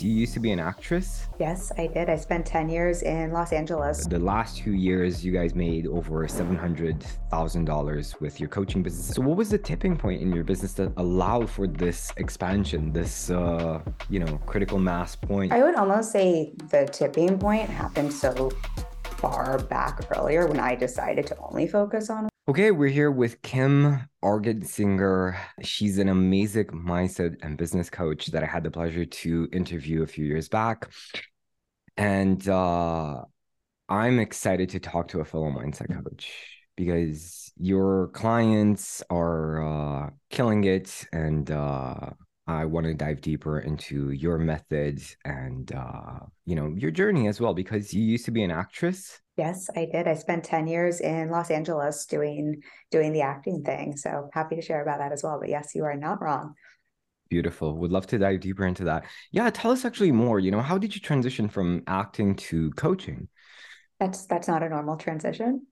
You used to be an actress? Yes, I did. I spent 10 years in Los Angeles. The last two years, you guys made over $700,000 with your coaching business. So, what was the tipping point in your business that allowed for this expansion, this, uh, you know, critical mass point? I would almost say the tipping point happened so far back earlier when I decided to only focus on Okay, we're here with Kim Argetsinger. She's an amazing mindset and business coach that I had the pleasure to interview a few years back. And uh, I'm excited to talk to a fellow mindset coach because your clients are uh, killing it. And uh, I want to dive deeper into your methods and, uh, you know, your journey as well, because you used to be an actress Yes, I did. I spent 10 years in Los Angeles doing doing the acting thing. So happy to share about that as well. But yes, you are not wrong. Beautiful. Would love to dive deeper into that. Yeah, tell us actually more. You know, how did you transition from acting to coaching? That's that's not a normal transition.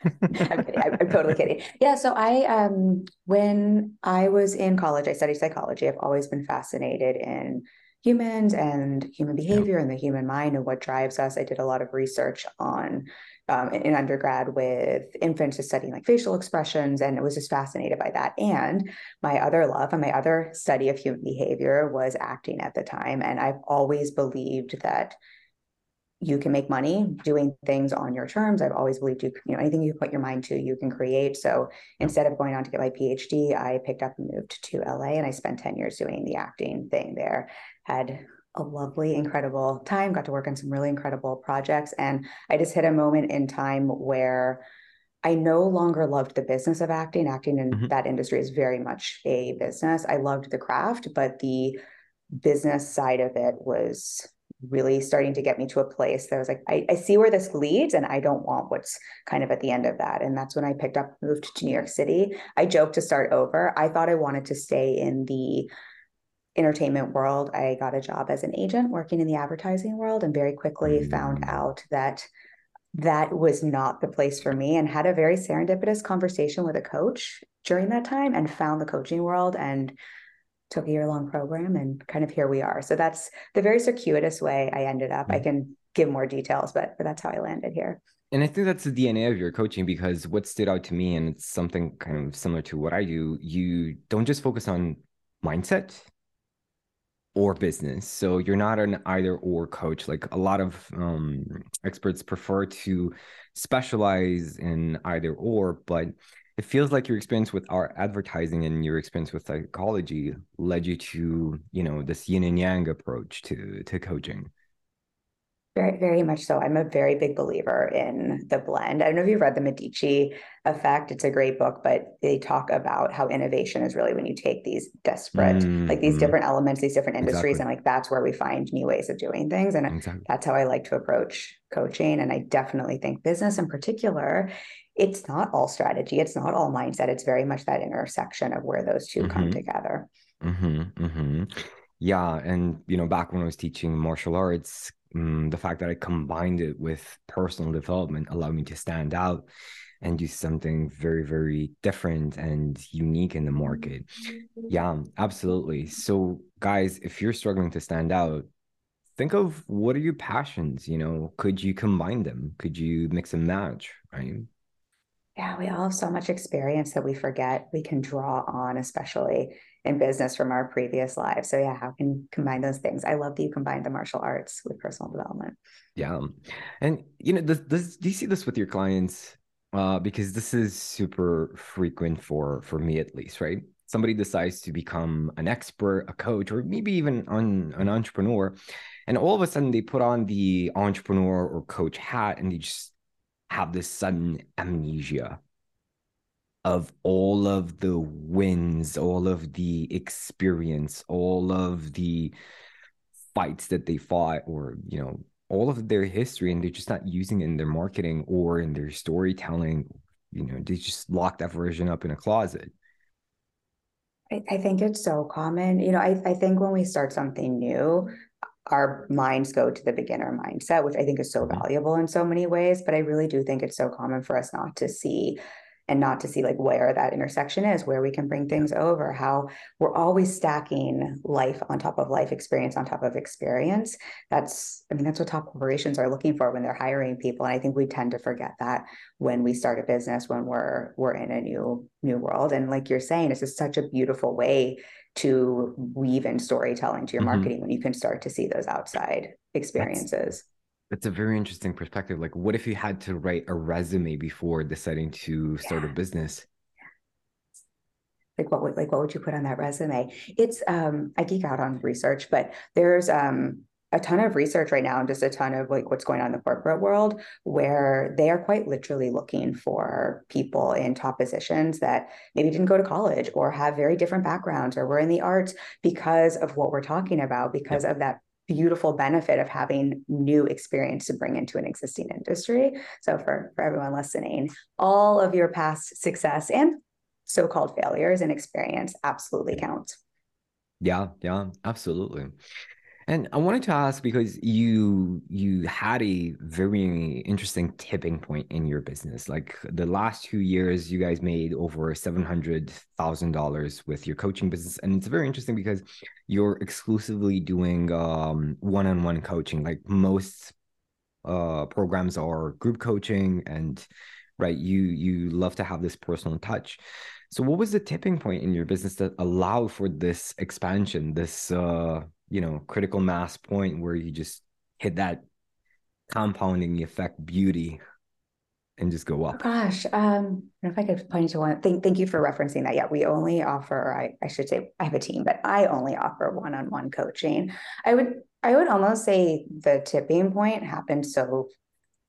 I'm kidding. I'm, I'm, totally kidding. Yeah. So I, um, when I was in college, I studied psychology. I've always been fascinated in humans and human behavior and the human mind and what drives us. I did a lot of research on um, in undergrad with infants studying like facial expressions and I was just fascinated by that. And my other love and my other study of human behavior was acting at the time. And I've always believed that you can make money doing things on your terms. I've always believed you, you know, anything you put your mind to, you can create. So instead of going on to get my PhD, I picked up and moved to LA and I spent 10 years doing the acting thing there. Had a lovely, incredible time, got to work on some really incredible projects. And I just hit a moment in time where I no longer loved the business of acting. Acting in mm-hmm. that industry is very much a business. I loved the craft, but the business side of it was really starting to get me to a place that I was like, I, I, see where this leads and I don't want what's kind of at the end of that. And that's when I picked up, moved to New York City. I joked to start over. I thought I wanted to stay in the entertainment world. I got a job as an agent working in the advertising world and very quickly mm. found out that that was not the place for me and had a very serendipitous conversation with a coach during that time and found the coaching world and took a year long program and kind of here we are. So that's the very circuitous way I ended up. Mm-hmm. I can give more details, but but that's how I landed here. And I think that's the DNA of your coaching because what stood out to me, and it's something kind of similar to what I do, you don't just focus on mindset or business. So you're not an either or coach. Like a lot of um, experts prefer to specialize in either or, but it feels like your experience with our advertising and your experience with psychology led you to you know this yin and yang approach to to coaching very very much so i'm a very big believer in the blend i don't know if you've read the medici effect it's a great book but they talk about how innovation is really when you take these desperate mm-hmm. like these mm-hmm. different elements these different industries exactly. and like that's where we find new ways of doing things and exactly. that's how i like to approach coaching and i definitely think business in particular it's not all strategy it's not all mindset it's very much that intersection of where those 2 mm-hmm. come together mm-hmm, mm-hmm. yeah and you know back when i was teaching martial arts um, the fact that i combined it with personal development allowed me to stand out and do something very very different and unique in the market. Yeah absolutely. So guys if you're struggling to stand out think of what are your passions you know? Could you combine them? Could you mix and match right? Yeah, we all have so much experience that we forget we can draw on, especially in business from our previous lives. So, yeah, how can combine those things? I love that you combine the martial arts with personal development. Yeah. And, you know, do you see this with your clients? Uh, because this is super frequent for for me at least, right? Somebody decides to become an expert, a coach, or maybe even an entrepreneur, and all of a sudden they put on the entrepreneur or coach hat and they just have this sudden amnesia of all of the wins, all of the experience, all of the fights that they fought, or, you know, all of their history, and they're just not using it in their marketing or in their storytelling. You know, they just lock that version up in a closet. I, I think it's so common. You know, I, I think when we start something new, our minds go to the beginner mindset, which I think is so mm-hmm. valuable in so many ways. But I really do think it's so common for us not to see and not to see like where that intersection is, where we can bring things over, how we're always stacking life on top of life, experience on top of experience. That's, I mean, that's what top corporations are looking for when they're hiring people. And I think we tend to forget that when we start a business, when we're we're in a new new world. And like you're saying, it's just such a beautiful way to weave in storytelling to your mm-hmm. marketing when you can start to see those outside experiences. That's- that's a very interesting perspective. Like, what if you had to write a resume before deciding to start a business? Like what would like what would you put on that resume? It's um I geek out on research, but there's um a ton of research right now and just a ton of like what's going on in the corporate world where they are quite literally looking for people in top positions that maybe didn't go to college or have very different backgrounds or were in the arts because of what we're talking about because yep. of that beautiful benefit of having new experience to bring into an existing industry. So for, for everyone listening, all of your past success and so-called failures and experience absolutely counts. Yeah, yeah, absolutely. And I wanted to ask because you you had a very interesting tipping point in your business. Like the last two years, you guys made over seven hundred thousand dollars with your coaching business, and it's very interesting because you're exclusively doing um, one-on-one coaching. Like most uh, programs are group coaching, and right, you you love to have this personal touch. So, what was the tipping point in your business that allowed for this expansion, this uh, you know critical mass point where you just hit that compounding effect beauty and just go up. Oh gosh, um, if I could point to one. Thank, thank you for referencing that. Yeah, we only offer. I, I should say I have a team, but I only offer one-on-one coaching. I would I would almost say the tipping point happened so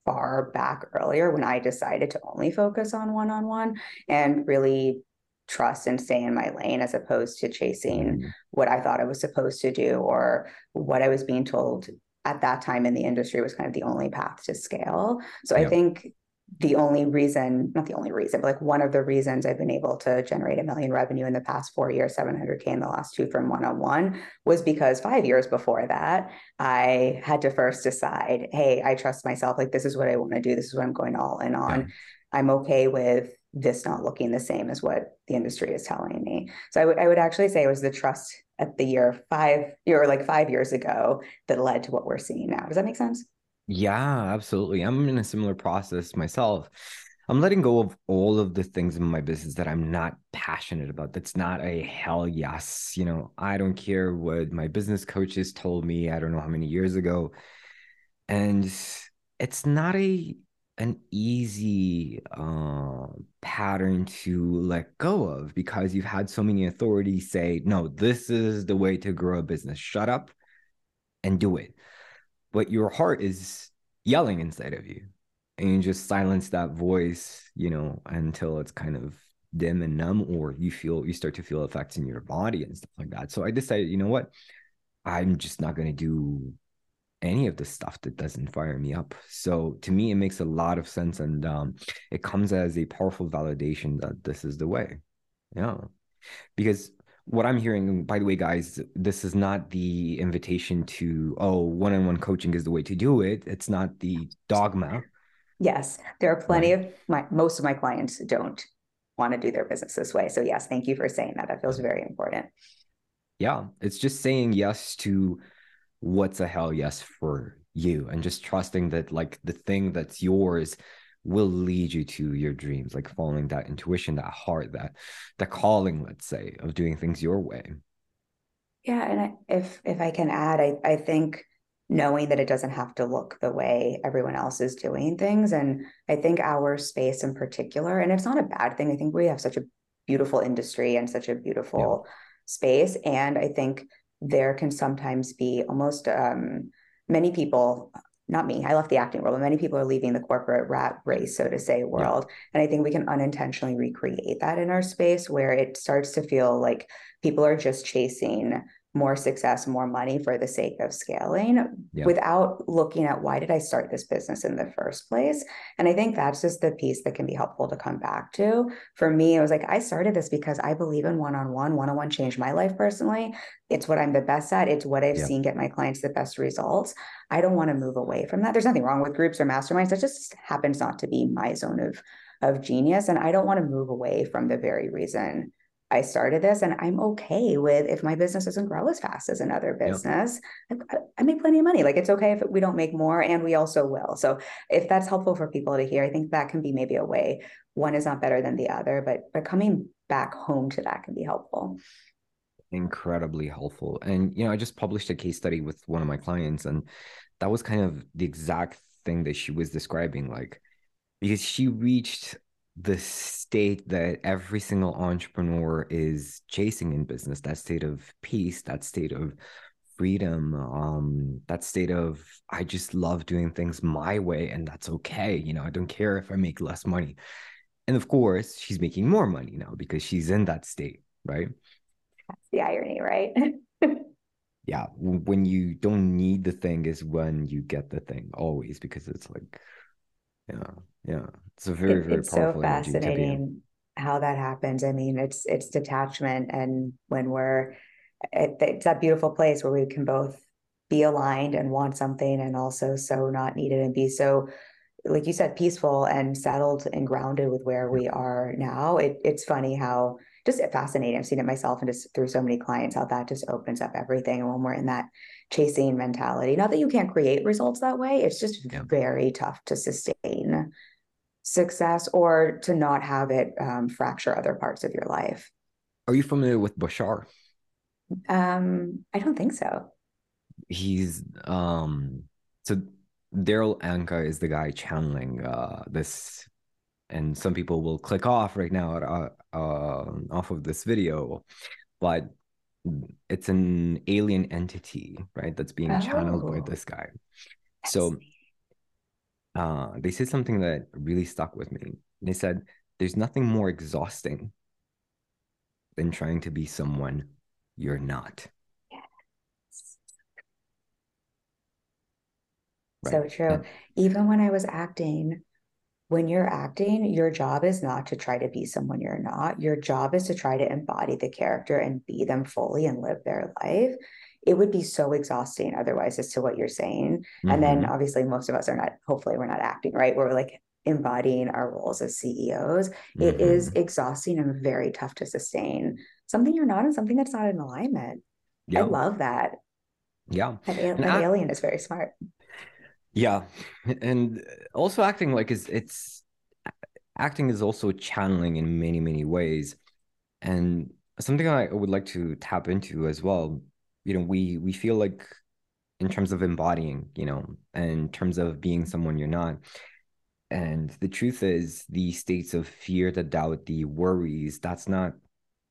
far back earlier when I decided to only focus on one-on-one and really trust and stay in my lane as opposed to chasing mm. what I thought I was supposed to do or what I was being told at that time in the industry was kind of the only path to scale. So I think the only reason, not the only reason, but like one of the reasons I've been able to generate a million revenue in the past four years, 700K in the last two from one on one was because five years before that, I had to first decide, hey, I trust myself. Like, this is what I want to do. This is what I'm going all in on. Yeah. I'm okay with this not looking the same as what the industry is telling me. So I would I would actually say it was the trust at the year five or like five years ago that led to what we're seeing now. Does that make sense? Yeah, absolutely. I'm in a similar process myself. I'm letting go of all of the things in my business that I'm not passionate about. That's not a hell yes. You know, I don't care what my business coaches told me, I don't know how many years ago. And it's not a an easy uh, pattern to let go of because you've had so many authorities say, no, this is the way to grow a business. Shut up and do it. But your heart is yelling inside of you. And you just silence that voice, you know, until it's kind of dim and numb, or you feel you start to feel effects in your body and stuff like that. So I decided, you know what? I'm just not going to do any of the stuff that doesn't fire me up. So to me, it makes a lot of sense, and um, it comes as a powerful validation that this is the way. Yeah, because what I'm hearing, by the way, guys, this is not the invitation to oh, one-on-one coaching is the way to do it. It's not the dogma. Yes, there are plenty right. of my most of my clients don't want to do their business this way. So yes, thank you for saying that. That feels very important. Yeah, it's just saying yes to what's a hell yes for you and just trusting that like the thing that's yours will lead you to your dreams like following that intuition that heart that the calling let's say of doing things your way yeah and I, if if i can add i i think knowing that it doesn't have to look the way everyone else is doing things and i think our space in particular and it's not a bad thing i think we have such a beautiful industry and such a beautiful yeah. space and i think there can sometimes be almost um, many people not me i left the acting world but many people are leaving the corporate rat race so to say world yeah. and i think we can unintentionally recreate that in our space where it starts to feel like people are just chasing more success, more money for the sake of scaling yeah. without looking at why did I start this business in the first place? And I think that's just the piece that can be helpful to come back to. For me, it was like I started this because I believe in one-on-one. One-on-one changed my life personally. It's what I'm the best at. It's what I've yeah. seen get my clients the best results. I don't want to move away from that. There's nothing wrong with groups or masterminds. That just happens not to be my zone of of genius. And I don't want to move away from the very reason I started this. And I'm okay with if my business doesn't grow as fast as another business, yep. I, I, make plenty of money. Like it's okay if we don't make more and we also will. So if that's helpful for people to hear, I think that can be maybe a way. One is not better than the other, but but coming back home to that can be helpful incredibly helpful. And you know, I just published a case study with one of my clients, and that was kind of the exact thing that she was describing, like because she reached the state that every single entrepreneur is chasing in business that state of peace that state of freedom um that state of i just love doing things my way and that's okay you know i don't care if i make less money and of course she's making more money now because she's in that state right that's the irony, right? yeah. When you don't need the thing is when you get the thing always because it's like, yeah, yeah. It's a very, it, very it's so fascinating how that happens. I mean, it's it's detachment, and when we're it, it's that beautiful place where we can both be aligned and want something, and also so not needed and be so like you said, peaceful and settled and grounded with where we are now. It, it's funny how just fascinating. I've seen it myself and just through so many clients how that just opens up everything. And when we're in that chasing mentality, not that you can't create results that way, it's just yeah. very tough to sustain success or to not have it um, fracture other parts of your life. Are you familiar with Bashar? Um, I don't think so. He's um so Darryl Anka is the guy channeling uh this and some people will click off right now uh, uh, off of this video, but it's an alien entity, right? That's being oh. channeled by oh. this guy. So uh, they said something that really stuck with me. They said, There's nothing more exhausting than trying to be someone you're not. Right. So true. And, Even when I was acting, when you're acting, your job is not to try to be someone you're not. Your job is to try to embody the character and be them fully and live their life. It would be so exhausting otherwise, as to what you're saying. Mm-hmm. And then mm-hmm. obviously, most of us are not, hopefully, we're not acting, right? We're like embodying our roles as CEOs. Mm-hmm. It is mm-hmm. exhausting and very tough to sustain something you're not and something that's not in alignment. Yep. I love that. Yeah. That, that alien is very smart. Yeah, and also acting like is it's acting is also channeling in many many ways, and something I would like to tap into as well. You know, we we feel like in terms of embodying, you know, in terms of being someone you're not. And the truth is, the states of fear, the doubt, the worries, that's not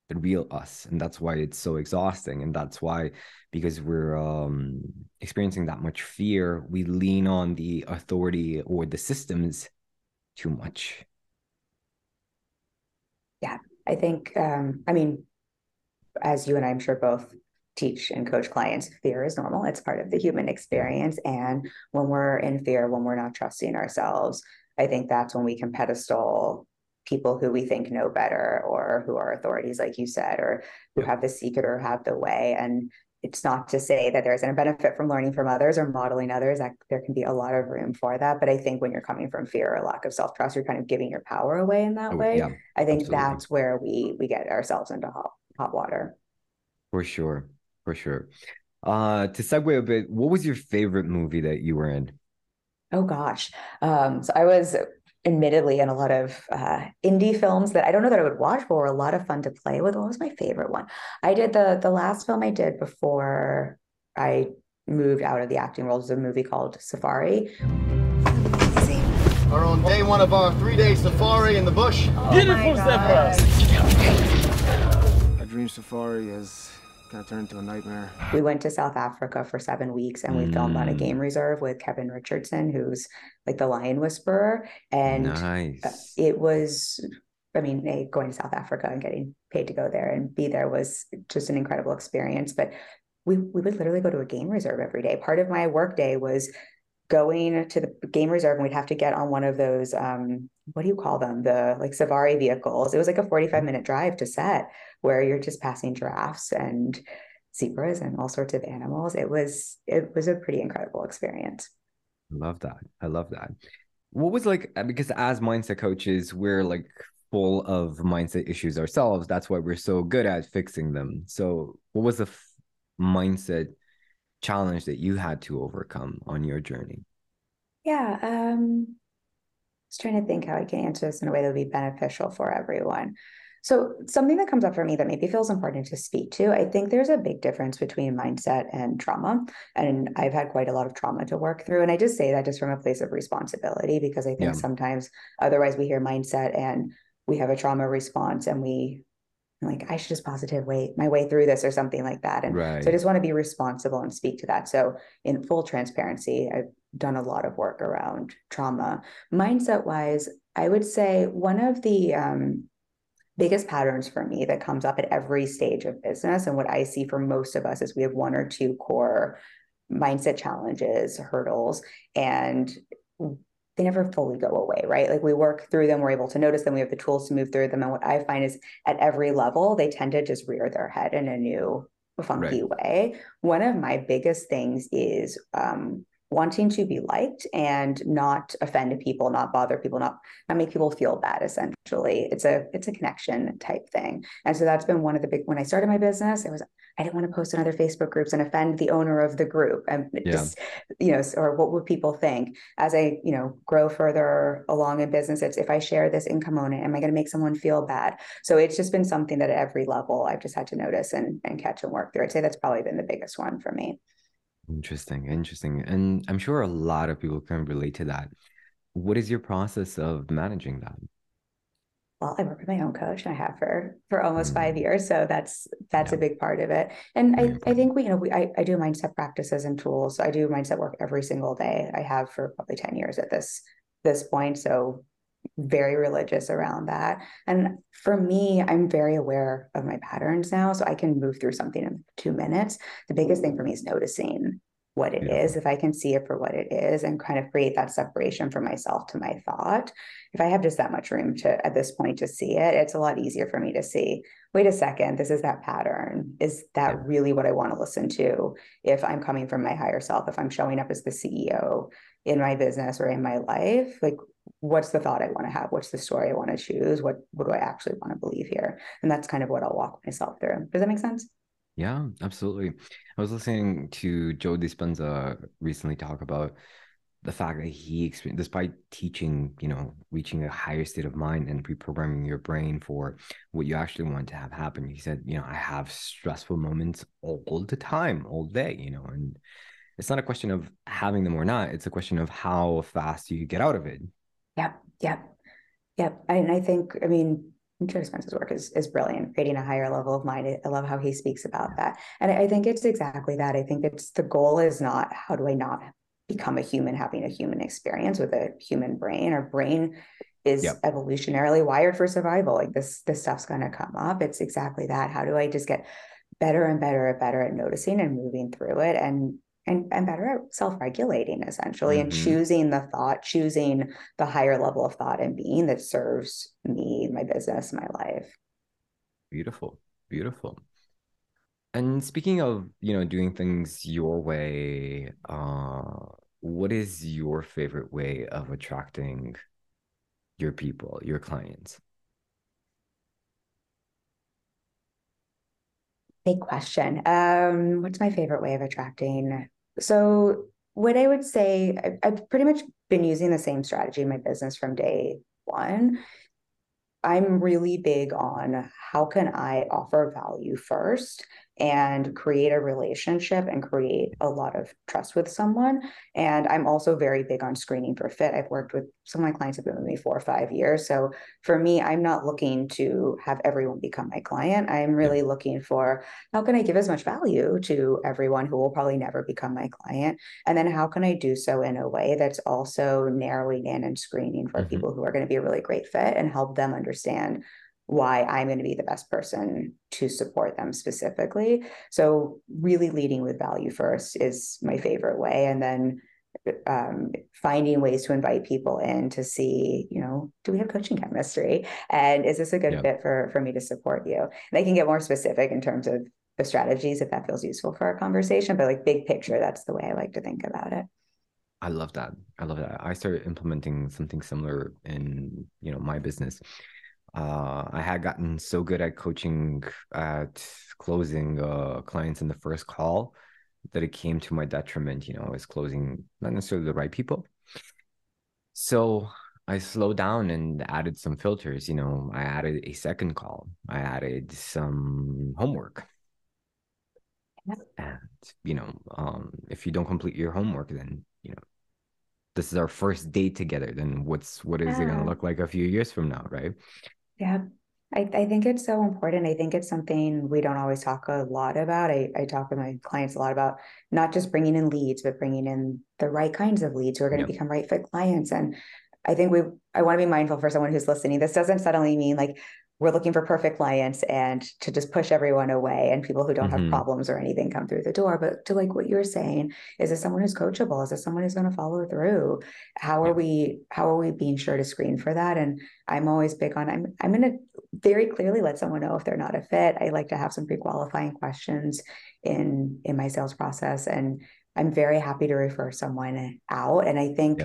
the real us and that's why it's so exhausting and that's why because we're um, experiencing that much fear we lean on the authority or the systems too much. Yeah i think um, i mean as you and i'm sure both teach and coach clients fear is normal. It's part of the human experience and when we're in fear when we're not trusting ourselves i think that's when we can pedestal people who we think know better or who are authorities, like you said, or who have the secret or have the way. And it's not to say that there isn't a benefit from learning from others or modeling others. That there can be a lot of room for that. But I think when you're coming from fear or lack of self trust, you're kind of giving your power away in that oh, way. Yeah, I think absolutely. that's where we we get ourselves into hot hot water. For sure, for sure. Uh, to segue a bit, what was your favorite movie that you were in? Oh gosh, um, so I was admittedly in a lot of uh, indie films that I don't know that I would watch, but were a lot of fun to play with. What was my favorite one? I did the the last film I did before I moved out of the acting world was a movie called Safari. Are on day one of our three day safari in the bush. Oh Beautiful Zebra. Our dream safari is kind of turned into a nightmare. We went to South Africa for seven weeks and we mm. filmed on a game mm. reserve with Kevin Richardson, who's like the lion whisperer. And nice. it was, I mean, going to South Africa and getting paid to go there and be there was just an incredible experience. But we, we would literally go to a game reserve every day. Part of my work day was going to the game reserve and we'd have to get on one of those um, what do you call them the like safari vehicles it was like a 45 minute drive to set where you're just passing giraffes and zebras and all sorts of animals. It was it was a pretty incredible experience. I love that. I love that. what was like because as mindset coaches we're like full of mindset issues ourselves that's why we're so good at fixing them so what was the f- mindset challenge that you had to overcome on your journey yeah um i was trying to think how i can answer this in a way that would be beneficial for everyone so, something that comes up for me that maybe feels important to speak to, I think there's a big difference between mindset and trauma. And I've had quite a lot of trauma to work through. And I just say that just from a place of responsibility, because I think yeah. sometimes otherwise we hear mindset and we have a trauma response and we like, I should just positive way my way through this or something like that. And right. so I just want to be responsible and speak to that. So, in full transparency, I've done a lot of work around trauma. Mindset wise, I would say one of the, um, biggest patterns for me that comes up at every stage of business and what i see for most of us is we have one or two core mindset challenges hurdles and they never fully go away right like we work through them we're able to notice them we have the tools to move through them and what i find is at every level they tend to just rear their head in a new funky right. way one of my biggest things is um, wanting to be liked and not offend people not bother people not not make people feel bad essentially. It's a it's a connection type thing. And so that's been one of the big when i started my business it was i didn't want to post in other facebook groups and offend the owner of the group. And yeah. just you know or what would people think? As i you know grow further along in business it's if i share this income component am i going to make someone feel bad? So it's just been something that at every level i've just had to notice and and catch and work through. I'd say that's probably been the biggest one for me Interesting, interesting. And I'm sure a lot of people can relate to that. What is your process of managing that? Well, I work with my own coach and I have for for almost mm. five years. So that's that's yeah. a big part of it. And I, I think we, you know, we I, I do mindset practices and tools. I do mindset work every single day. I have for probably 10 years at this this point. So very religious around that. And for me, I'm very aware of my patterns now. So I can move through something in two minutes. The biggest thing for me is noticing what it yeah. is. If I can see it for what it is and kind of create that separation from myself to my thought, if I have just that much room to at this point to see it, it's a lot easier for me to see, wait a second, this is that pattern. Is that yeah. really what I want to listen to? If I'm coming from my higher self, if I'm showing up as the CEO in my business or in my life, like what's the thought I want to have? What's the story I want to choose? What what do I actually want to believe here? And that's kind of what I'll walk myself through. Does that make sense? Yeah, absolutely. I was listening to Joe Dispenza recently talk about the fact that he experienced, despite teaching, you know, reaching a higher state of mind and reprogramming your brain for what you actually want to have happen. He said, you know, I have stressful moments all the time, all day, you know, and it's not a question of having them or not. It's a question of how fast you get out of it. Yep. Yep. Yep. And I think, I mean, Joe Dispenza's work is, is brilliant, creating a higher level of mind. I love how he speaks about that. And I think it's exactly that. I think it's the goal is not how do I not become a human having a human experience with a human brain. Our brain is yep. evolutionarily wired for survival. Like this, this stuff's gonna come up. It's exactly that. How do I just get better and better and better at noticing and moving through it and and, and better at self-regulating essentially mm-hmm. and choosing the thought choosing the higher level of thought and being that serves me my business my life. Beautiful. Beautiful. And speaking of you know doing things your way uh what is your favorite way of attracting your people your clients big question. Um what's my favorite way of attracting? So what I would say, I've pretty much been using the same strategy in my business from day one. I'm really big on how can I offer value first and create a relationship and create a lot of trust with someone. And I'm also very big on screening for fit. I've worked with some of my clients have been with me four or five years. So for me, I'm not looking to have everyone become my client. I'm really looking for how can I give as much value to everyone who will probably never become my client? And then how can I do so in a way that's also narrowing in and screening for mm-hmm. people who are going to be a really great fit and help them understand why I'm going to be the best person to support them specifically. So, really leading with value first is my favorite way. And then um, finding ways to invite people in to see, you know, do we have coaching chemistry? And is this a good fit for, for me to support you? And I can get more specific in terms of the strategies if that feels useful for our conversation, but like big picture, that's the way I like to think about it. I love that. I love that. I started implementing something similar in you know my business. Uh, I had gotten so good at coaching at closing uh, clients in the first call that it came to my detriment. You know, I was closing not necessarily the right people. So I slowed down and added some filters. You know, I added a second call. I added some homework. And you know, um, if you don't complete your homework, then you know, this is our first date together. Then what's what is yeah. it going to look like a few years from now, right? Yeah. I, I think it's so important. I think it's something we don't always talk a lot about. I, I talk with my clients a lot about not just bringing in leads, but bringing in the right kinds of leads who are going to yep. become right fit clients. And I think we, I want to be mindful for someone who's listening. This doesn't suddenly mean like we're looking for perfect clients and to just push everyone away and people who don't mm-hmm. have problems or anything come through the door. But to like what you're saying is it someone who's coachable? Is it someone who's going to follow through? How are we how are we being sure to screen for that? And i'm always big on i'm i'm going to very clearly let someone know if they're not a fit. I like to have some pre-qualifying questions in in my sales process and i'm very happy to refer someone out. And i think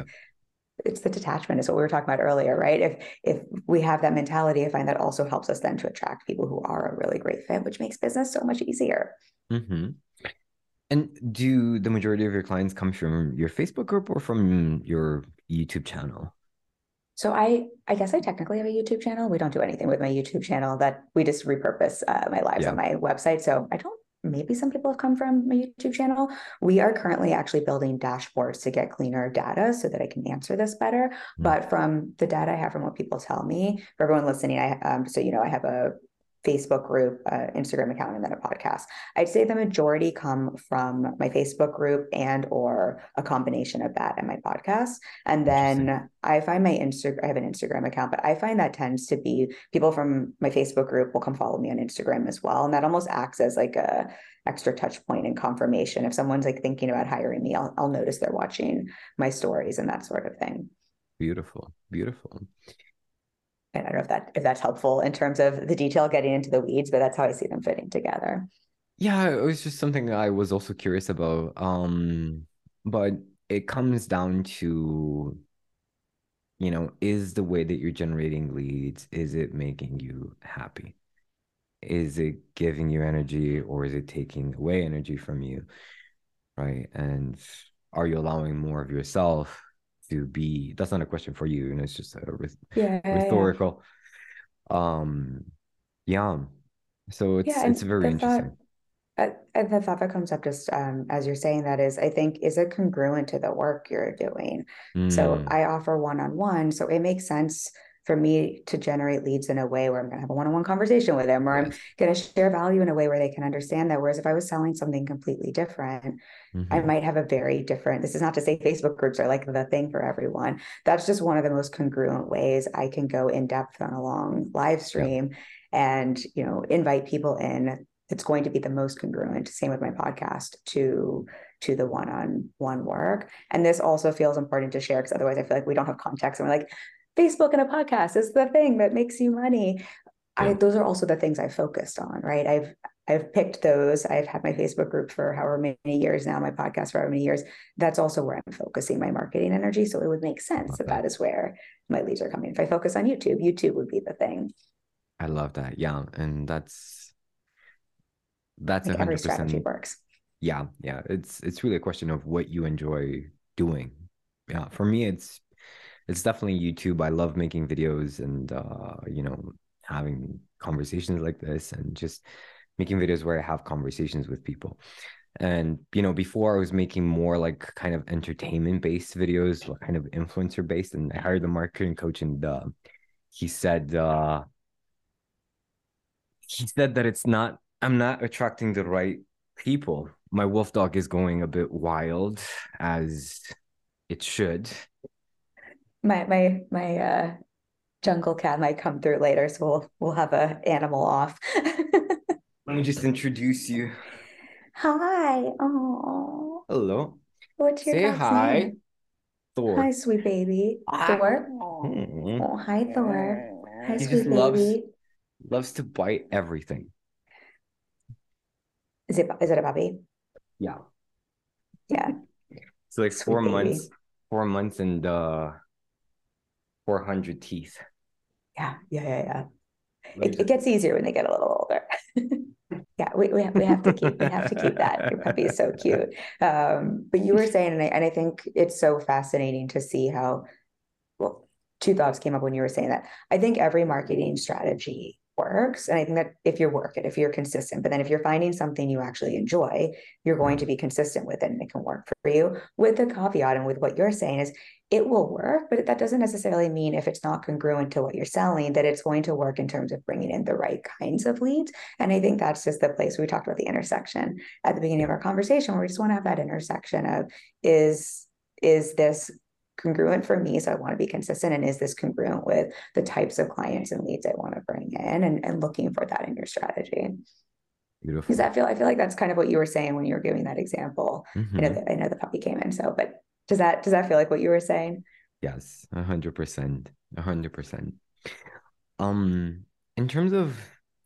it's the detachment is what we were talking about earlier right if if we have that mentality i find that also helps us then to attract people who are a really great fit which makes business so much easier mm-hmm. and do the majority of your clients come from your facebook group or from your youtube channel so I, I guess I technically have a YouTube channel. We don't do anything with my YouTube channel. That we just repurpose uh, my lives yeah. on my website. So I don't maybe some people have come from my YouTube channel. We are currently actually building dashboards to get cleaner data so that I can answer this better. Mm-hmm. But from the data I have from what people tell me, for everyone listening, I um, so you know I have a Facebook group, uh, Instagram account, and then a podcast. I'd say the majority come from my Facebook group and or a combination of that and my podcast. And then I find my Instagram, I have an Instagram account, but I find that tends to be people from my Facebook group will come follow me on Instagram as well. And that almost acts as like a extra touch point and confirmation. If someone's like thinking about hiring me, I'll, I'll notice they're watching my stories and that sort of thing. Beautiful. Beautiful. I don't know if that if that's helpful in terms of the detail getting into the weeds, but that's how I see them fitting together. Yeah, it was just something I was also curious about. Um, but it comes down to, you know, is the way that you're generating leads, is it making you happy? Is it giving you energy or is it taking away energy from you? Right. And are you allowing more of yourself to be that's not a question for you and it's just a yeah, rhetorical yeah. um yeah so it's yeah, it's very interesting thought, and the thought that comes up just um, as you're saying that is i think is it congruent to the work you're doing mm. so i offer one-on-one so it makes sense for me to generate leads in a way where I'm going to have a one-on-one conversation with them, or. I'm going to share value in a way where they can understand that. Whereas if I was selling something completely different, mm-hmm. I might have a very different. This is not to say Facebook groups are like the thing for everyone. That's just one of the most congruent ways I can go in depth on a long live stream and you know invite people in. It's going to be the most congruent. Same with my podcast to to the one-on-one work. And this also feels important to share because otherwise I feel like we don't have context and we're like, Facebook and a podcast is the thing that makes you money. Yeah. I those are also the things I focused on, right? I've I've picked those. I've had my Facebook group for however many years now, my podcast for however many years. That's also where I'm focusing my marketing energy. So it would make sense that that is where my leads are coming. If I focus on YouTube, YouTube would be the thing. I love that. Yeah, and that's that's like every strategy works. Yeah, yeah. It's it's really a question of what you enjoy doing. Yeah, for me, it's it's definitely YouTube. I love making videos and uh, you know having conversations like this and just making videos where I have conversations with people. And you know, before I was making more like kind of entertainment based videos, kind of influencer based. And I hired the marketing coach, and uh, he said uh, he said that it's not I'm not attracting the right people. My wolf dog is going a bit wild as it should my my my uh jungle cat might come through later, so we'll we'll have a animal off. Let me just introduce you. Hi. Oh. Hello. What's your Say hi. Name? Thor. Hi, sweet baby. Hi. Thor. Mm-hmm. Oh, hi, Thor. Hi, he sweet baby. Loves, loves to bite everything. Is it is it a puppy? Yeah. Yeah. It's like sweet four baby. months four months and uh 400 teeth. Yeah, yeah, yeah, yeah. It, it, gets easier when they get a little older. yeah, we, we, have, we have to keep we have to keep that. Your puppy is so cute. Um, but you were saying, and I, and I think it's so fascinating to see how. Well, two thoughts came up when you were saying that. I think every marketing strategy works. And I think that if you're working, if you're consistent, but then if you're finding something you actually enjoy, you're going to be consistent with it and it can work for you. With the caveat and with what you're saying is it will work, but that doesn't necessarily mean if it's not congruent to what you're selling, that it's going to work in terms of bringing in the right kinds of leads. And I think that's just the place we talked about the intersection at the beginning of our conversation, where we just want to have that intersection of is is this congruent for me. So I want to be consistent. And is this congruent with the types of clients and leads I want to bring in and, and looking for that in your strategy? Beautiful. Because I feel I feel like that's kind of what you were saying when you were giving that example. Mm-hmm. I know the, I know the puppy came in. So, but does that does that feel like what you were saying? Yes, a hundred percent, a hundred percent. Um, in terms of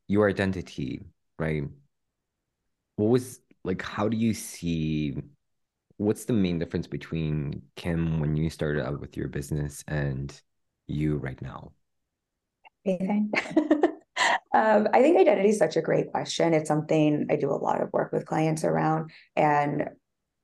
your identity, right? What was like? How do you see what's the main difference between Kim when you started out with your business and you right now? Anything. um, I think identity is such a great question. It's something I do a lot of work with clients around. And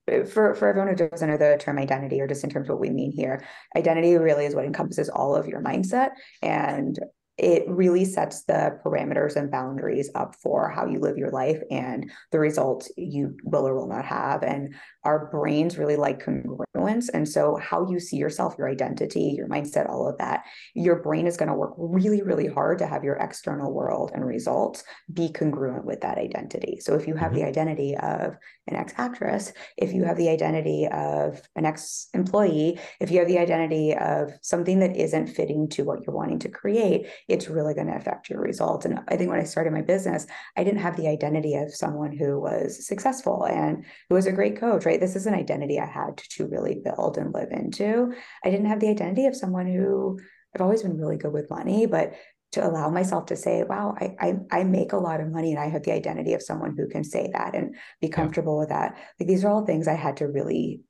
for, for everyone who doesn't know the term identity or just in terms of what we mean here, identity really is what encompasses all of your mindset. And it really sets the parameters and boundaries up for how you live your life and the results you will or will not have. And our brains really like congruence. And so, how you see yourself, your identity, your mindset, all of that, your brain is going to work really, really hard to have your external world and results be congruent with that identity. So, if you have mm-hmm. the identity of an ex actress, if you have the identity of an ex employee, if you have the identity of something that isn't fitting to what you're wanting to create, it's really going to affect your results. And I think when I started my business, I didn't have the identity of someone who was successful and who was a great coach, right? This is an identity I had to, to really build and live into. I didn't have the identity of someone who I've always been really good with money, but to allow myself to say, wow, I, I, I make a lot of money and I have the identity of someone who can say that and be comfortable yeah. with that. Like these are all things I had to really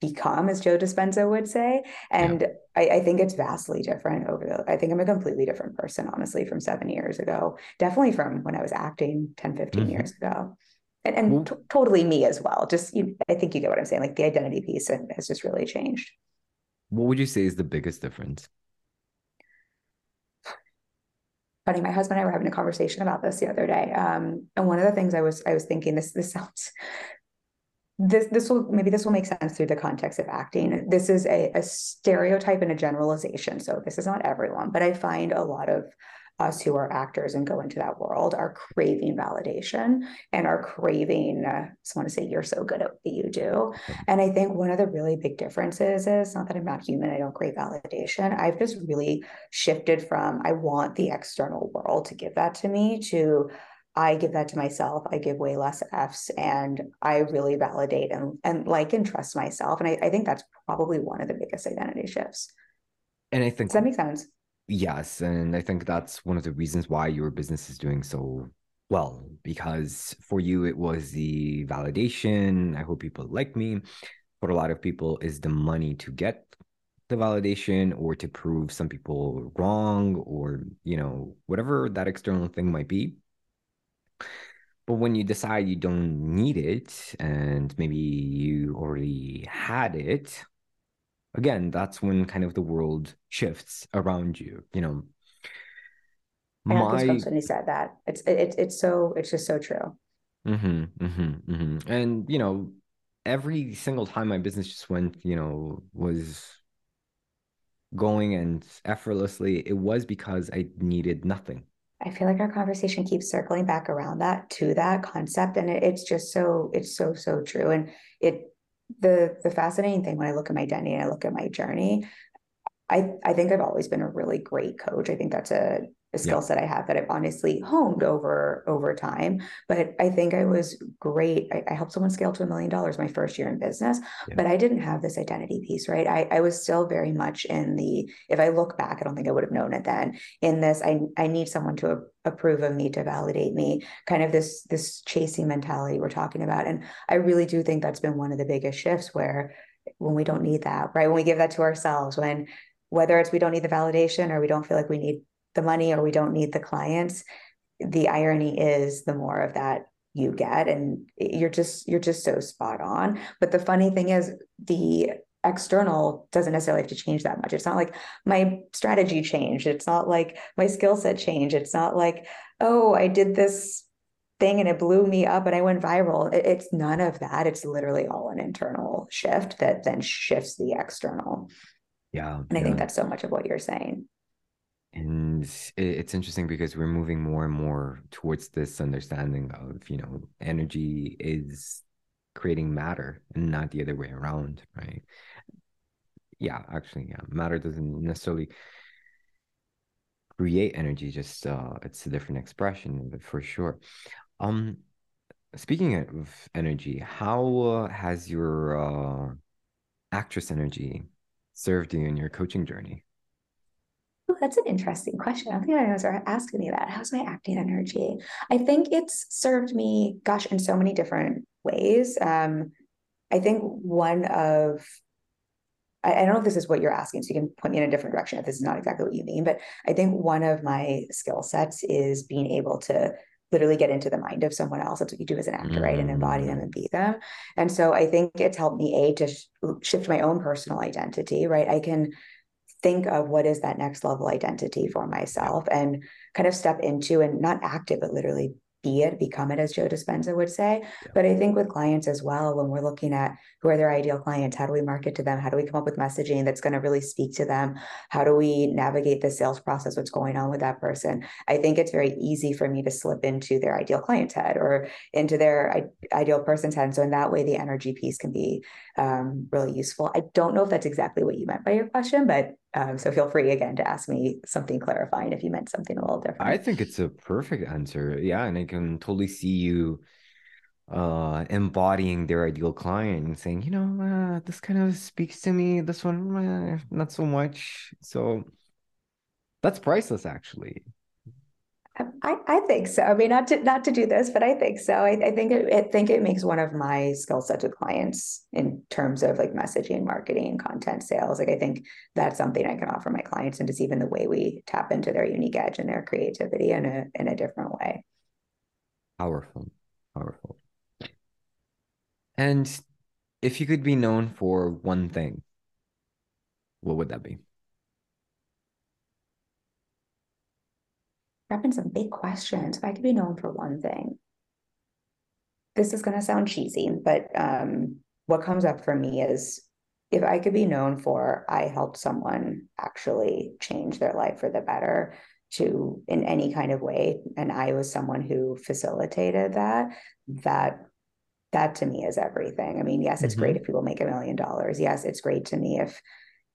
become, as Joe Dispenza would say. And yeah. I, I, think it's vastly different over the, I think I'm a completely different person, honestly, from seven years ago. Definitely from when I was acting 10, 15 mm-hmm. years ago. And, and well, t- totally me as well. Just, you, I think you get what I'm saying. Like the identity piece has just really changed. What would you say is the biggest difference? Funny, my husband and I were having a conversation about this the other day. Um, and one of the things I was I was thinking this this sounds this this will maybe this will make sense through the context of acting. This is a, a stereotype and a generalization. So this is not everyone, but I find a lot of us who are actors and go into that world are craving validation and are craving uh, I just want to say you're so good at what you do and i think one of the really big differences is not that i'm not human i don't crave validation i've just really shifted from i want the external world to give that to me to I give that to myself. I give way less F's and I really validate and, and like and trust myself. And I, I think that's probably one of the biggest identity shifts. And I think Does that make sense? Yes. And I think that's one of the reasons why your business is doing so well, because for you, it was the validation. I hope people like me. For a lot of people, is the money to get the validation or to prove some people wrong or, you know, whatever that external thing might be. But when you decide you don't need it and maybe you already had it, again, that's when kind of the world shifts around you, you know. My... when he said that. It's it, it's so it's just so true. Mm-hmm, mm-hmm, mm-hmm. And you know, every single time my business just went, you know, was going and effortlessly, it was because I needed nothing. I feel like our conversation keeps circling back around that to that concept. And it, it's just so, it's so, so true. And it, the, the fascinating thing when I look at my identity and I look at my journey, I, I think I've always been a really great coach. I think that's a a skill set I have that I've honestly honed over over time. But I think I was great. I, I helped someone scale to a million dollars my first year in business, yeah. but I didn't have this identity piece, right? I, I was still very much in the, if I look back, I don't think I would have known it then. In this, I I need someone to approve of me, to validate me, kind of this this chasing mentality we're talking about. And I really do think that's been one of the biggest shifts where when we don't need that, right? When we give that to ourselves, when whether it's we don't need the validation or we don't feel like we need the money or we don't need the clients, the irony is the more of that you get. And you're just you're just so spot on. But the funny thing is the external doesn't necessarily have to change that much. It's not like my strategy changed. It's not like my skill set changed. It's not like oh i did this thing and it blew me up and i went viral. It's none of that. It's literally all an internal shift that then shifts the external. Yeah and i think that's so much of what you're saying and it's interesting because we're moving more and more towards this understanding of you know energy is creating matter and not the other way around right? Yeah actually yeah matter doesn't necessarily create energy just uh it's a different expression it for sure. Um speaking of energy how uh, has your uh actress energy served you in your coaching journey Oh, that's an interesting question. I don't think anyone's ever asked me that. How's my acting energy? I think it's served me, gosh, in so many different ways. Um, I think one of I, I don't know if this is what you're asking, so you can point me in a different direction if this is not exactly what you mean. But I think one of my skill sets is being able to literally get into the mind of someone else. That's what you do as an actor, mm-hmm. right? And embody them and be them. And so I think it's helped me a to sh- shift my own personal identity, right? I can think of what is that next level identity for myself and kind of step into and not active, but literally be it, become it, as Joe Dispenza would say. Yeah. But I think with clients as well, when we're looking at who are their ideal clients, how do we market to them? How do we come up with messaging that's going to really speak to them? How do we navigate the sales process? What's going on with that person? I think it's very easy for me to slip into their ideal client's head or into their I- ideal person's head. And so in that way, the energy piece can be um, really useful. I don't know if that's exactly what you meant by your question, but um, so feel free again to ask me something clarifying if you meant something a little different. I think it's a perfect answer. Yeah, and I can totally see you uh embodying their ideal client and saying, you know, uh, this kind of speaks to me. This one, uh, not so much. So that's priceless, actually. I, I think so. I mean, not to not to do this, but I think so. I, I think it, I think it makes one of my skill sets with clients in terms of like messaging, marketing, content, sales. Like I think that's something I can offer my clients, and just even the way we tap into their unique edge and their creativity in a in a different way. Powerful, powerful. And if you could be known for one thing, what would that be? Wrapping some big questions. If I could be known for one thing, this is going to sound cheesy, but um, what comes up for me is if I could be known for I helped someone actually change their life for the better to in any kind of way, and I was someone who facilitated that, that that to me is everything. I mean, yes, it's mm-hmm. great if people make a million dollars. Yes, it's great to me if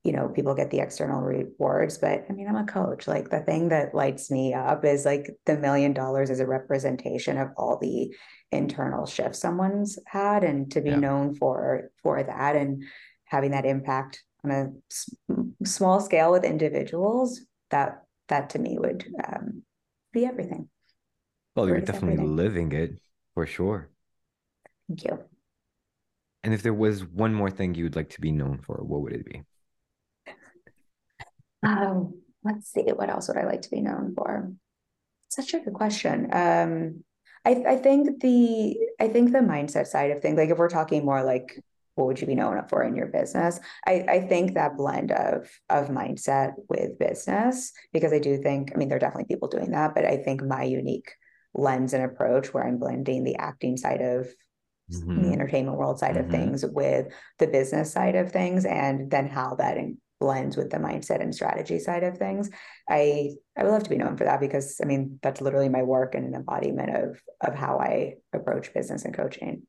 you know people get the external rewards but i mean i'm a coach. Like the thing that lights me up is like the million dollars is a representation of all the internal shifts someone's had and to be yeah. known for for that and having that impact on a s- small scale with individuals that that to me would um, be everything. Well you're definitely everything. living it for sure. Thank you. And if there was one more thing you would like to be known for what would it be um, let's see, what else would I like to be known for? Such a good question. Um, I, I think the I think the mindset side of things, like if we're talking more like what would you be known for in your business? I, I think that blend of of mindset with business, because I do think, I mean, there are definitely people doing that, but I think my unique lens and approach where I'm blending the acting side of mm-hmm. the entertainment world side mm-hmm. of things with the business side of things, and then how that in, blends with the mindset and strategy side of things. I I would love to be known for that because I mean that's literally my work and an embodiment of of how I approach business and coaching.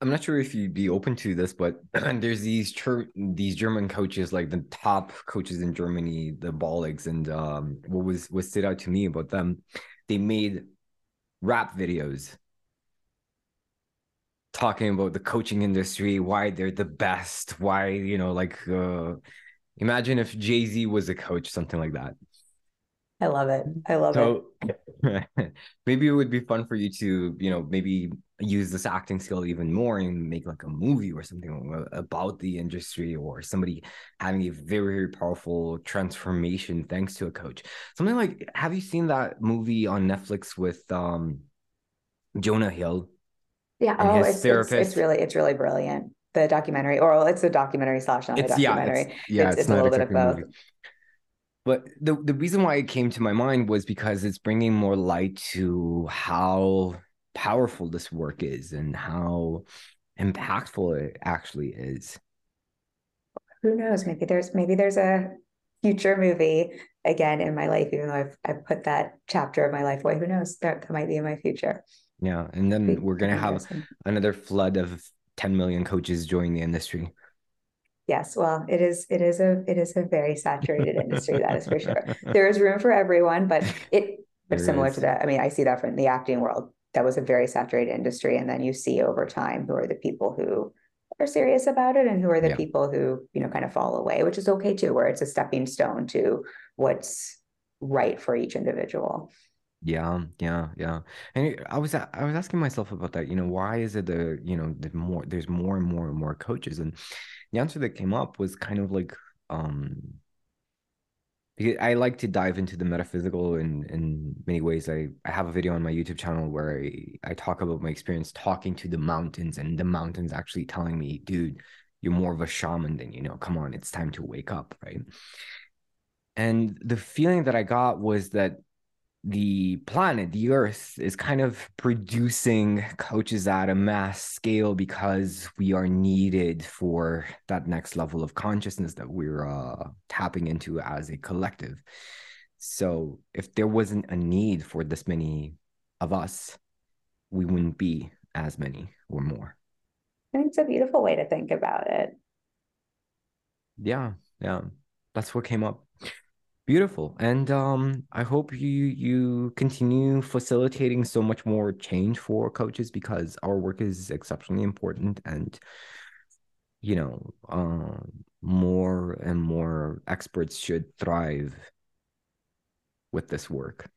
I'm not sure if you'd be open to this, but there's these church, these German coaches, like the top coaches in Germany, the Bolligs, and um, what was what stood out to me about them, they made rap videos talking about the coaching industry, why they're the best, why you know, like uh, Imagine if Jay Z was a coach, something like that. I love it. I love so, it. maybe it would be fun for you to, you know, maybe use this acting skill even more and make like a movie or something about the industry or somebody having a very, very powerful transformation thanks to a coach something like have you seen that movie on netflix with um jonah hill yeah oh it's, it's, it's really it's really brilliant the documentary or it's a documentary slash not it's, a documentary yeah, it's, yeah, it's, it's, a little bit of both. But the, the reason why it came to my mind was because it's bringing more light to how powerful this work is and how impactful it actually is. Who knows? Maybe there's maybe there's a future movie again in my life, even though I've I've put that chapter of my life away. Who knows? That, that might be in my future. Yeah. And then we're gonna have another flood of 10 million coaches join the industry. Yes, well, it is it is a it is a very saturated industry, that is for sure. There is room for everyone, but it but similar is. to that. I mean, I see that from the acting world. That was a very saturated industry. And then you see over time who are the people who are serious about it and who are the yeah. people who, you know, kind of fall away, which is okay too, where it's a stepping stone to what's right for each individual. Yeah, yeah, yeah. And I was I was asking myself about that. You know, why is it the you know the more there's more and more and more coaches, and the answer that came up was kind of like um because I like to dive into the metaphysical in in many ways. I I have a video on my YouTube channel where I I talk about my experience talking to the mountains and the mountains actually telling me, dude, you're more of a shaman than you know. Come on, it's time to wake up, right? And the feeling that I got was that the planet, the Earth, is kind of producing coaches at a mass scale because we are needed for that next level of consciousness that we're uh, tapping into as a collective. So, if there wasn't a need for this many of us, we wouldn't be as many or more. I think it's a beautiful way to think about it. Yeah, yeah. That's what came up. Beautiful. And um, I hope you you continue facilitating so much more change for coaches because our work is exceptionally important and you know, uh, more and more experts should thrive with this work.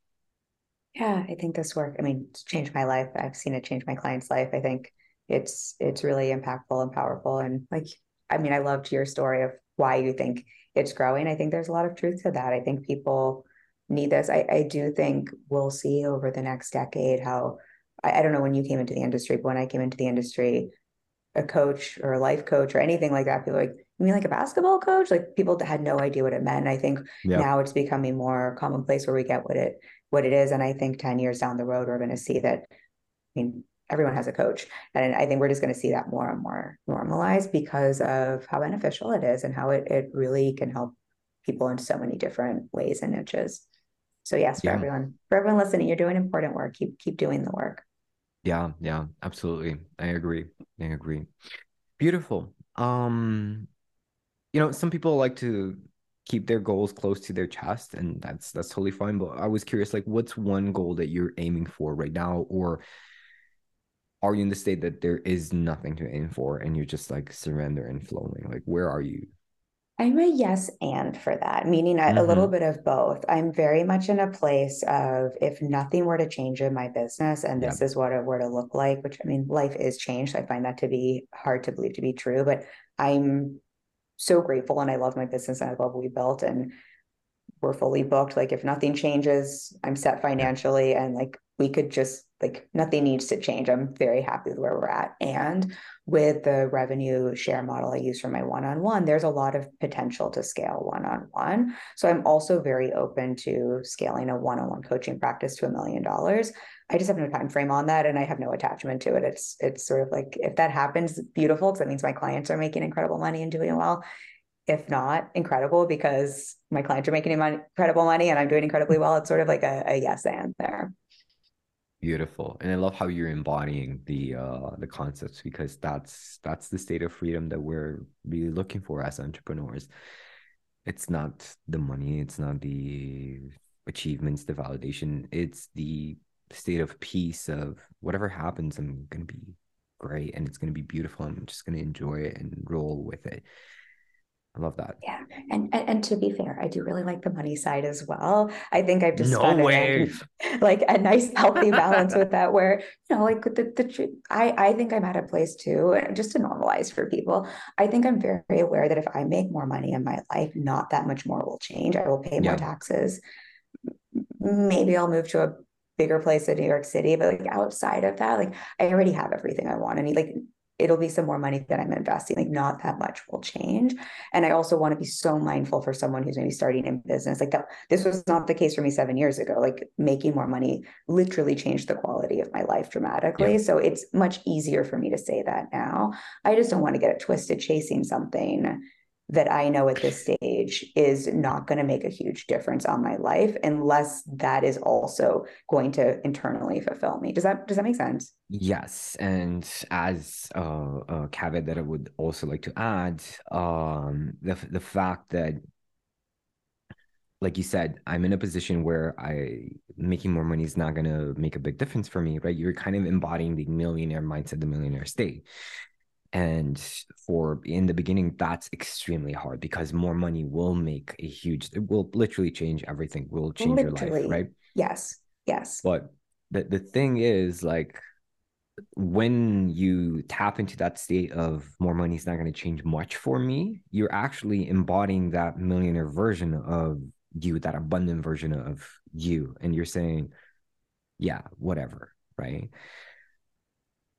Yeah, I think this work, I mean, it's changed my life. I've seen it change my client's life. I think it's it's really impactful and powerful. And like, I mean, I loved your story of why you think it's growing. I think there's a lot of truth to that. I think people need this. I, I do think we'll see over the next decade how I, I don't know when you came into the industry, but when I came into the industry, a coach or a life coach or anything like that, people like, you mean like a basketball coach? Like people had no idea what it meant. And I think yeah. now it's becoming more commonplace where we get what it what it is. And I think 10 years down the road, we're going to see that. I mean, everyone has a coach. And I think we're just going to see that more and more normalized because of how beneficial it is and how it, it really can help people in so many different ways and niches. So yes, for yeah. everyone, for everyone listening, you're doing important work. Keep keep doing the work. Yeah, yeah, absolutely. I agree. I agree. Beautiful. Um, you know, some people like to keep their goals close to their chest, and that's that's totally fine. But I was curious, like, what's one goal that you're aiming for right now, or are you in the state that there is nothing to aim for and you're just like surrender and flowing like where are you? I'm a yes and for that meaning mm-hmm. a, little bit of both. I'm very much in a place of if nothing were to change in my business and this is what it were to look like which i mean life is changed i find that to be hard to believe to be true but i'm so grateful and i love my business and i love what we built and we're fully booked like if nothing changes i'm set financially and like we could just like nothing needs to change. I'm very happy with where we're at. And with the revenue share model I use for my one on one, there's a lot of potential to scale one on one. So I'm also very open to scaling a one on one coaching practice to a million dollars. I just have no time frame on that and I have no attachment to it. It's it's sort of like if that happens, beautiful because that means my clients are making incredible money and doing well. If not, incredible because my clients are making incredible money and I'm doing incredibly well. It's sort of like a, a yes and there. Beautiful. And I love how you're embodying the uh the concepts because that's that's the state of freedom that we're really looking for as entrepreneurs. It's not the money, it's not the achievements, the validation, it's the state of peace of whatever happens, I'm gonna be great and it's gonna be beautiful. I'm just gonna enjoy it and roll with it. I love that. Yeah. And, and and to be fair, I do really like the money side as well. I think I've just No found a- like a nice healthy balance with that where you know like with the, the I I think I'm at a place too just to normalize for people. I think I'm very aware that if I make more money in my life, not that much more will change. I will pay more Yeah. taxes. Maybe I'll move to a bigger place in New York City, but like outside of that, like I already have everything I want. I need like it'll be some more money that I'm investing. Like not that much will change. And I also want to be so mindful for someone who's maybe starting in business. Like that, this was not the case for me seven years ago. Like making more money literally changed the quality of my life dramatically. Yeah. So it's much easier for me to say that now. I just don't want to get it twisted chasing something that I know at this stage is not going to make a huge difference on my life unless that is also going to internally fulfill me. Does that does that make sense? Yes, and as a, a caveat that I would also like to add, um, the the fact that, like you said, I'm in a position where I making more money is not gonna make a big difference for me, right? You're kind of embodying the millionaire mindset, the millionaire state. And for in the beginning, that's extremely hard because more money will make a huge, it will literally change everything, will change your life, right? Yes. Yes. But the, the thing is, like, when you tap into that state of more money is not going to change much for me, you're actually embodying that millionaire version of you, that abundant version of you. And you're saying, yeah, whatever, right?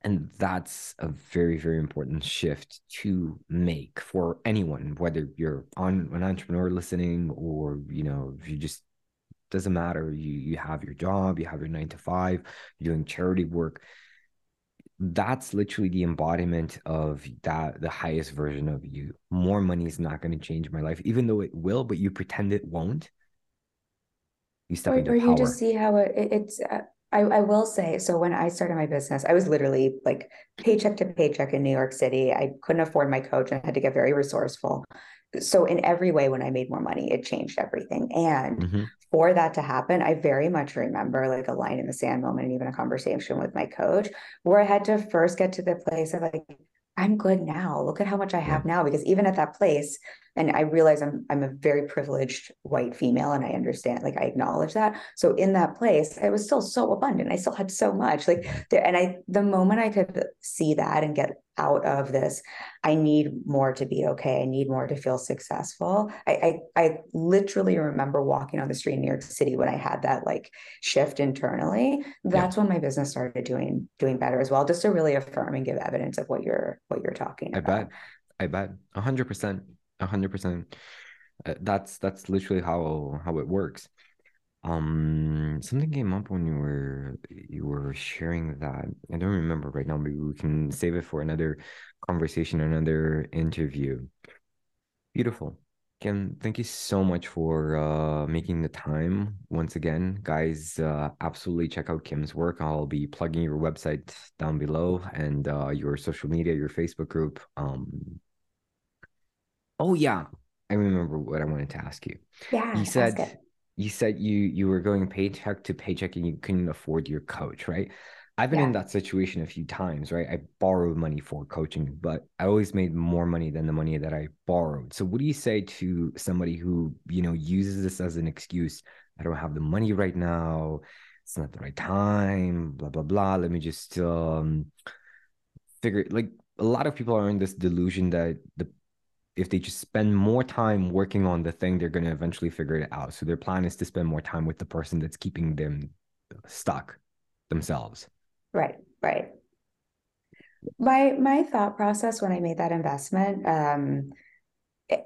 And that's a very, very important shift to make for anyone, whether you're on an entrepreneur listening or, you know, if you just doesn't matter. You you have your job, you have your nine to five, you're doing charity work. That's literally the embodiment of that the highest version of you. More money is not going to change my life, even though it will, but you pretend it won't. You step or, into or power. you just see how it, it- it's uh, I, I will say so when i started my business i was literally like paycheck to paycheck in new york city. I couldn't afford my coach. And I had to get very resourceful. So in every way when i made more money it changed everything. And Mhm. for that to happen i very much remember like a line in the sand moment and even a conversation with my coach where i had to first get to the place of like i'm good now. Look at how much i have now. Because even at that place and I realize I'm I'm a very privileged white female and I understand like I acknowledge that. So in that place, I was still so abundant. I still had so much. Like there and I the moment I could see that and get out of this, I need more to be okay. I need more to feel successful. I I, I literally remember walking on the street in New York City when I had that like shift internally. That's when my business started doing doing better as well, just to really affirm and give evidence of what you're what you're talking I about. I bet. I bet. A hundred percent. Hundred percent. Uh, That's that's literally how how it works. Um, something came up when you were you were sharing that. I don't remember right now. Maybe we can save it for another conversation, another interview. Beautiful. Kim, thank you so much for uh, making the time once again. Guys, uh, absolutely check out Kim's work. I'll be plugging your website down below and uh, your social media, your Facebook group. Um, oh yeah, I remember what I wanted to ask you. Yeah. You said you said you you were going paycheck to paycheck and you couldn't afford your coach, right? I've been in that situation a few times, right? I borrowed money for coaching, but I always made more money than the money that I borrowed. So what do you say to somebody who, you know, uses this as an excuse? I don't have the money right now. It's not the right time, blah blah blah. Let me just um figure like a lot of people are in this delusion that the if they just spend more time working on the thing, they're going to eventually figure it out. So their plan is to spend more time with the person that's keeping them stuck themselves. Right, right. My my thought process when I made that investment, um,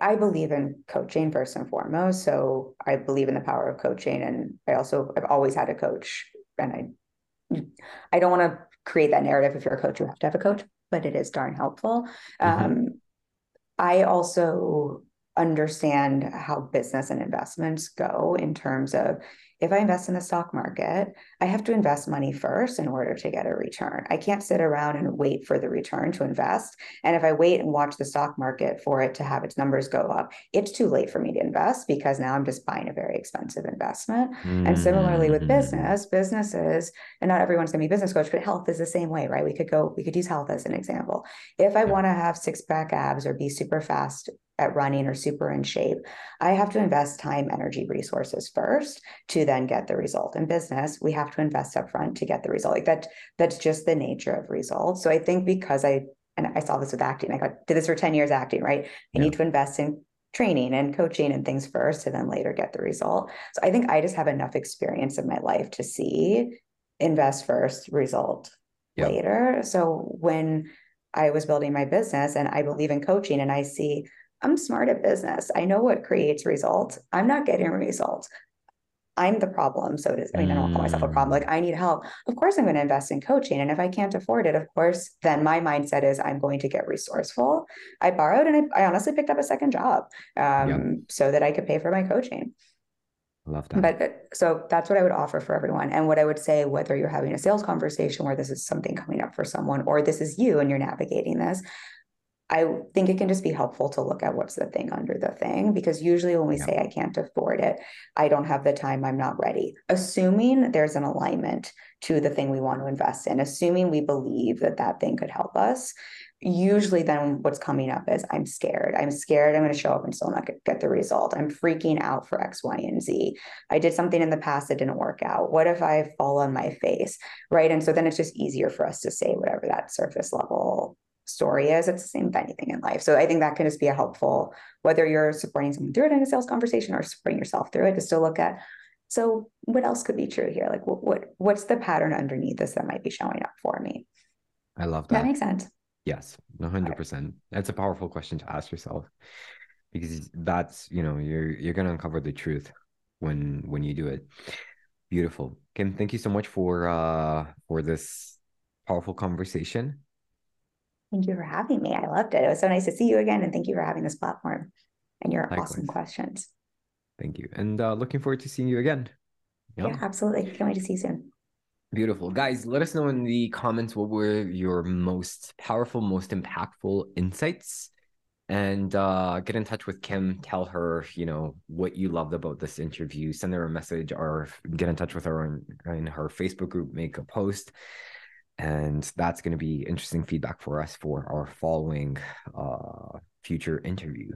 I- believe in coaching first and foremost. So I believe in the power of coaching, and I also I've always had a coach, and I I don't want to create that narrative. If you're a coach, you have to have a coach, but it is darn helpful. Mhm. Um, I also understand how business and investments go in terms of if I invest in the stock market, I have to invest money first in order to get a return. I can't sit around and wait for the return to invest. And if I wait and watch the stock market for it to have its numbers go up, it's too late for me to invest because now I'm just buying a very expensive investment. And similarly with Mhm. business, businesses, and not everyone's going to be a business coach, but health is the same way, right? We could go, we could use health as an example. If I Yeah. want to have six pack abs or be super fast at running or super in shape, I have to invest time, energy, resources first to then get the result. In business, we have to invest upfront to get the result. Like that, that's just the nature of results. So I think because I and I saw this with acting, I got did this for 10 years acting, right? I yeah. need to invest in training and coaching and things first and then later get the result. So I think I just have enough experience in my life to see invest first, result later. So when I was building my business and I believe in coaching and I see I'm smart at business. I know what creates results. I'm not getting results. I'm the problem. So it is, I mean, I don't call myself a problem. Like. I need help. Of course, I'm going to invest in coaching. And if I can't afford it, of course, then my mindset is I'm going to get resourceful. I borrowed and I, I honestly picked up a second job um, yep. so that I could pay for my coaching. Love that. But so that's what I would offer for everyone. And what I would say, whether you're having a sales conversation where this is something coming up for someone, or this is you and you're navigating this, I think it can just be helpful to look at what's the thing under the thing because usually when we yeah. say I can't afford it, I don't have the time, I'm not ready. Assuming there's an alignment to the thing we want to invest in, assuming we believe that that thing could help us, usually then what's coming up is I'm scared. I'm scared I'm going to show up and still not get, get the result. I'm freaking out for X, Y, and Z. I did something in the past that didn't work out. What if I fall on my face? Right. And so then it's just easier for us to say whatever that surface level story is. It's the same with anything in life. So I think that can just be a helpful, whether you're supporting someone through it in a sales conversation or supporting yourself through it, just to look at. So what else could be true here? Like what, what what's the pattern underneath this that might be showing up for me? I love that. That makes sense. Yes, hundred percent. That's a powerful question to ask yourself because that's you know you're you're gonna uncover the truth when when you do it. Beautiful, Kim. Thank you so much for uh for this powerful conversation. Thank you for having me. I loved it. It was so nice to see you again. And thank you for having this platform and your Likewise. awesome questions. Thank you. And uh, looking forward to seeing you again. Yep. Yeah, absolutely. Can't wait to see you soon. Beautiful. Guys, let us know in the comments what were your most powerful, most impactful insights. And uh, get in touch with Kim. Tell her, you know, what you loved about this interview. Send her a message or get in touch with her in, in her Facebook group, make a post and that's going to be interesting feedback for us for our following uh future interview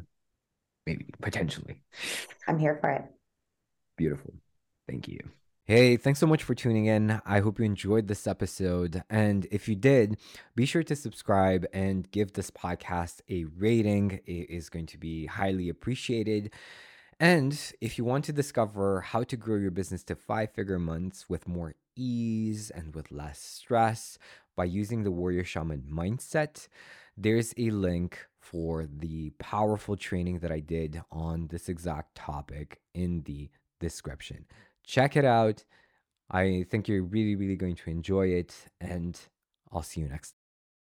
maybe potentially i'm here for it beautiful thank you Hey, thanks so much for tuning in. I hope you enjoyed this episode. And if you did, be sure to subscribe and give this podcast a rating. It is going to be highly appreciated. And if you want to discover how to grow your business to five figure months with more ease and with less stress by using the warrior shaman mindset, there's a link for the powerful training that I did on this exact topic in the description. Check it out. I think you're really, really going to enjoy it, and I'll see you next